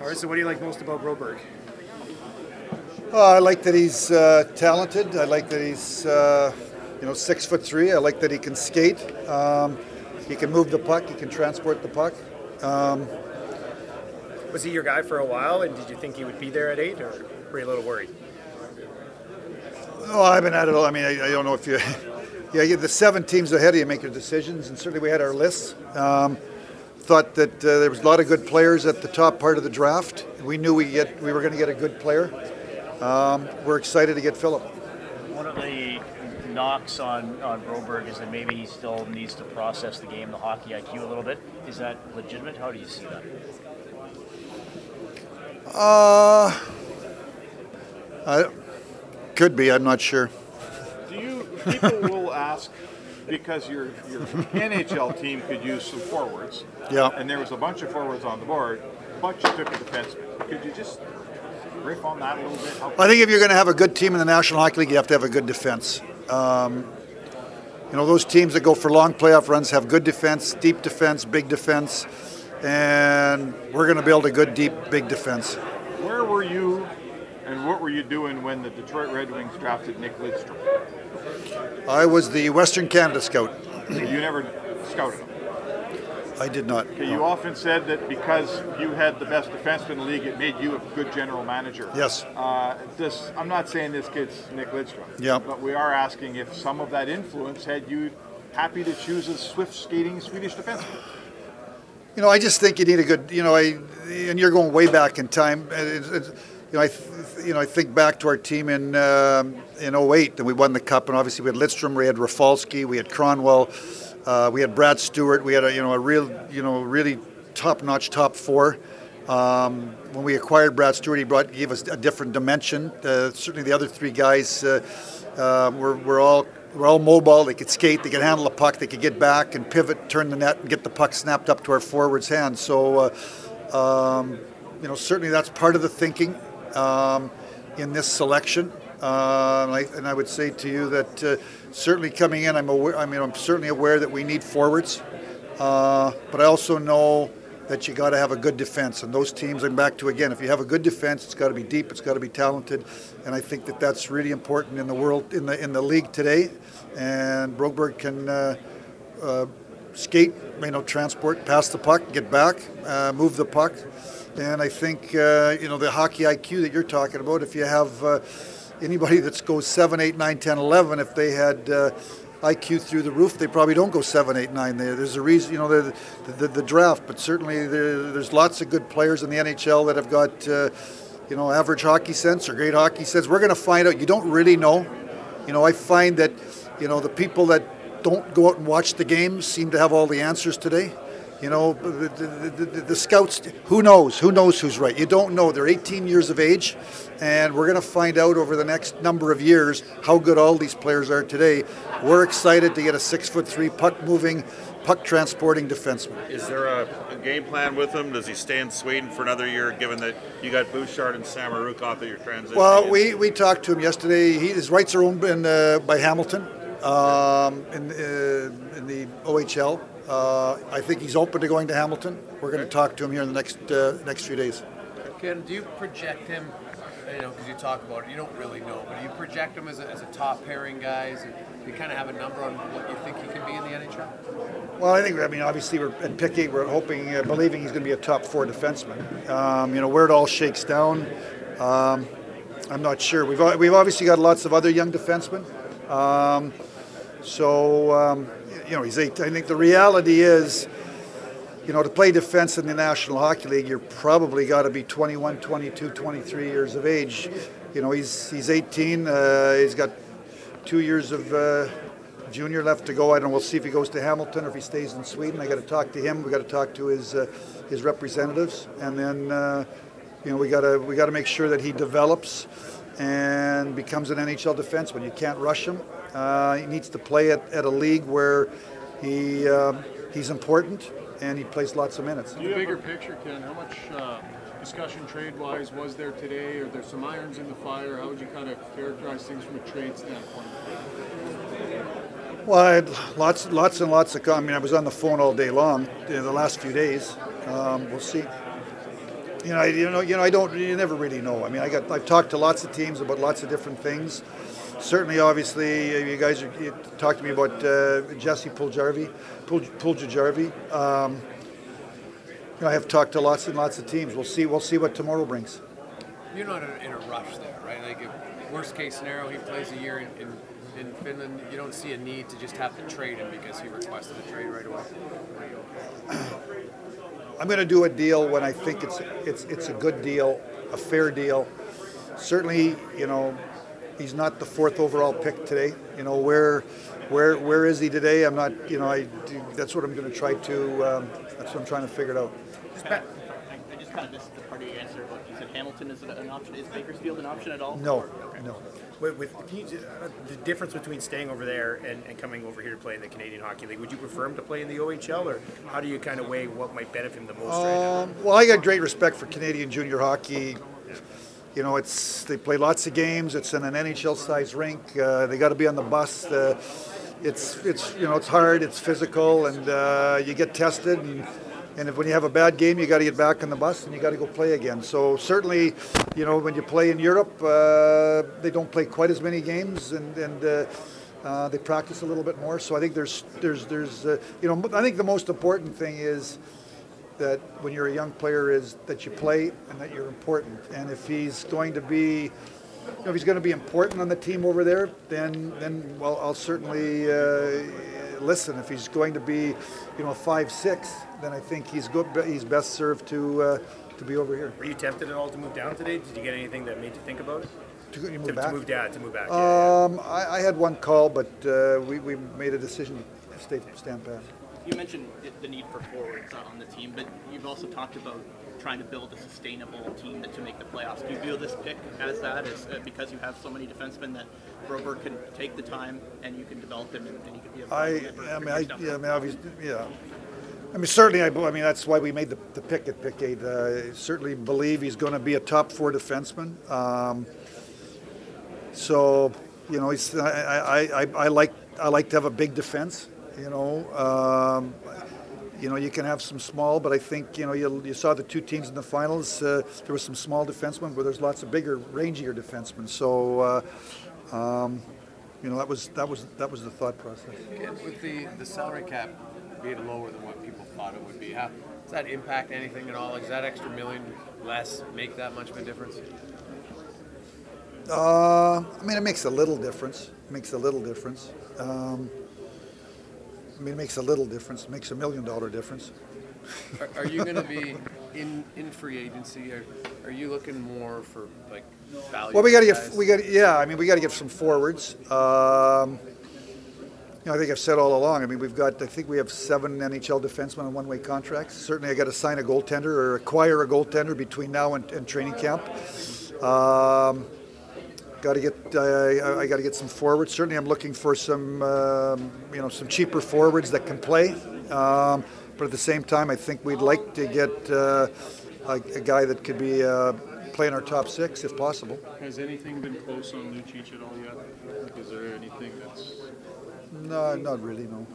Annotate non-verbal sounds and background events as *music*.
All right, so what do you like most about Broberg? Uh, I like that he's uh, talented. I like that he's, uh, you know, six foot three. I like that he can skate. Um, he can move the puck. He can transport the puck. Um, Was he your guy for a while, and did you think he would be there at eight, or were you a little worried? oh, I've been at it. all. I mean, I, I don't know if you. *laughs* Yeah, you- the seven teams ahead of you make your decisions, and certainly we had our lists. Um, thought that uh, there was a lot of good players at the top part of the draft. We knew we get we were going to get a good player. Um, we're excited to get Philip. One of the knocks on, on Broberg is that maybe he still needs to process the game, the hockey IQ a little bit. Is that legitimate? How do you see that? Uh, I, could be. I'm not sure. Do you people will ask because your your NHL team could use some forwards, Yeah. and there was a bunch of forwards on the board, but you took a defenseman. Could you just riff on that a little bit? How- I think if you're going to have a good team in the National Hockey League, you have to have a good defense. Um, you know, those teams that go for long playoff runs have good defense, deep defense, big defense, and we're going to build a good, deep, big defense. Where were you, and what were you doing when the Detroit Red Wings drafted Nick Lidstrom? I was the Western Canada scout. You never scouted him. I did not. Okay, you often said that because you had the best defenseman in the league, it made you a good general manager. Yes. Uh, this, I'm not saying this kid's Nick Lidstrom. Yeah. But we are asking if some of that influence had you happy to choose a swift skating Swedish defenseman. You know, I just think you need a good. You know, I and you're going way back in time. and It's, it's, you know, I th- you know I think back to our team in um, in 08 and we won the cup, and obviously we had Lidstrom, we had Rafalski, we had Kronwall, uh, we had Brad Stuart, we had a you know a real you know really top-notch top four. Um, when we acquired Brad Stuart, he brought gave us a different dimension. Uh, certainly, the other three guys uh, uh, were, were all were all mobile. They could skate, they could handle the puck, they could get back and pivot, turn the net, and get the puck snapped up to our forwards' hands. So, uh, um, you know, certainly that's part of the thinking um, in this selection. Uh, and, I, would say to you that uh, certainly coming in, I'm aware. I mean, I'm certainly aware that we need forwards, uh, but I also know that you got to have a good defense. And those teams, I'm back to again, if you have a good defense, it's got to be deep, it's got to be talented, and I think that that's really important in the world, in the in the league today. And Broberg can uh, uh, skate, you know, transport, pass the puck, get back, uh, move the puck, and I think uh, you know the hockey IQ that you're talking about. If you have uh, anybody that goes 7, 8, 9, 10, 11, if they had uh, IQ through the roof, they probably don't go 7, 8, 9. There, There's a reason, you know, the, the, the draft, but certainly there, there's lots of good players in the NHL that have got, uh, you know, average hockey sense or great hockey sense. We're going to find out. You don't really know. You know, I find that, you know, the people that don't go out and watch the games seem to have all the answers today. You know, the, the, the, the, scouts, who knows? Who knows who's right? You don't know. They're 18 years of age, and we're going to find out over the next number of years how good all these players are today. We're excited to get a six foot three puck moving, puck transporting defenseman. Is there a, a game plan with him? Does he stay in Sweden for another year, given that you got Bouchard and Samorukov that you're transitioning? Well, we, we talked to him yesterday. He, his rights are owned in, uh, by Hamilton um, in, uh, in the OHL. Uh, I think he's open to going to Hamilton. We're going to talk to him here in the next uh, next few days. Ken, do you project him? You know, because you talk about it, you don't really know, but do you project him as a, as a top pairing guy? Do you kind of have a number on what you think he can be in the NHL? Well, I think I mean obviously we're at Pickey. We're hoping, uh, believing he's going to be a top four defenseman. Um, you know where it all shakes down. Um, I'm not sure. We've we've obviously got lots of other young defensemen. Um, so um, you know he's eight. I think the reality is, you know, to play defense in the National Hockey League, you're probably got to be 21, 22, 23 years of age. You know, he's he's 18. Uh, he's got two years of uh, junior left to go. I don't know. We'll see if he goes to Hamilton or if he stays in Sweden. I got to talk to him. We got to talk to his uh, his representatives, and then uh, you know we got to we got to make sure that he develops and becomes an NHL defenseman. You can't rush him. Uh, he needs to play at, at a league where he um he's important and he plays lots of minutes. The bigger picture, Ken, how much uh, discussion trade-wise was there today? Are there some irons in the fire? How would you kind of characterize things from a trade standpoint? Well, I had lots, lots and lots of. I mean, I was on the phone all day long the last few days. Um, we'll see. You know, I, you know, you know, I don't. You never really know. I mean, I got. I've talked to lots of teams about lots of different things. Certainly, obviously, you guys are, talked to me about uh, Jesse Puljarvi, Pul, Puljarvi. Um, you know, I have talked to lots and lots of teams. We'll see. We'll see what tomorrow brings. You're not in a- in a rush there, right? Like, if worst case scenario, he plays a year in, in, in Finland. You don't see a need to just have to trade him because he requested a trade right away. I'm going to do a deal when I think it's it's it's a good deal, a fair deal. Certainly, you know, he's not the fourth overall pick today. You know where where where is he today? I'm not. You know, I that's what I'm going to try to. Um, that's what I'm trying to figure it out. I I just kind of missed the part of your answer about you said Hamilton is an option. Is Bakersfield an option at all? No, no. With, with you, uh, the difference between staying over there and, and coming over here to play in the Canadian Hockey League, would you prefer him to play in the OHL, or how do you kind of weigh what might benefit him the most right? Um, well, I got great respect for Canadian junior hockey. You know, it's they play lots of games. It's in an NHL-sized rink. Uh, they got to be on the bus. Uh, it's it's you know it's hard. It's physical, and uh, you get tested. And, and if when you have a bad game, you got to get back on the bus and you got to go play again. So certainly, you know, when you play in Europe, uh, they don't play quite as many games, and and. Uh, uh, they practice a little bit more, so I think there's, there's, there's, uh, you know, I think the most important thing is that when you're a young player is that you play and that you're important. And if he's going to be, you know, if he's going to be important on the team over there, then then well, I'll certainly uh, listen. If he's going to be, you know, five six, then I think he's good. He's best served to uh, to be over here. Were you tempted at all to move down today? Did you get anything that made you think about it? To, you move To, back. to move down, to move back. yeah, yeah. Um, I, I had one call, but uh, we, we made a decision to stay stand pat. You mentioned the- the need for forwards on the team, but you've also talked about trying to build a sustainable team that to make the playoffs. Do you view this pick as that, as, uh, because you have so many defensemen that Broberg can take the time and you can develop them and, and he could be a I, valuable member I for mean, I, yeah, I mean, obviously, yeah. I mean, certainly, I, I mean, that's why we made the, the pick at pick eight. Uh, certainly believe he's going to be a top four defenseman. Um, so, you know, he's, I, I, I, like, I like to have a big defense. You know, um, you know, you can have some small, but I think you know you, you saw the two teams in the finals. Uh, there was some small defensemen, but there's lots of bigger, rangier defensemen. So, uh, um, you know, that was that was that was the thought process. With the, the salary cap being lower than what people thought it would be, how, does that impact anything at all? Does that extra million less make that much of a difference? Uh, I mean, it makes a little difference. It makes a little difference. Um, I mean, it makes a little difference. It makes a million dollar difference. Are, are you going *laughs* to be in, in free agency? Are, are you looking more for like value? Well, we got to get, we got, yeah. I mean, we got to get some forwards. Um, you know, I think I've said all along. I mean, we've got, I think we have seven NHL defensemen on one-way contracts. Certainly, I got to sign a goaltender or acquire a goaltender between now and, and training camp. Um, got to get, uh, I got to get some forwards. Certainly, I'm looking for some, um, you know, some cheaper forwards that can play. Um, but at the same time, I think we'd like to get uh, a, a guy that could be uh, playing our top six if possible. Has anything been close on Lucic at all yet? Is there anything that's No, not really. No.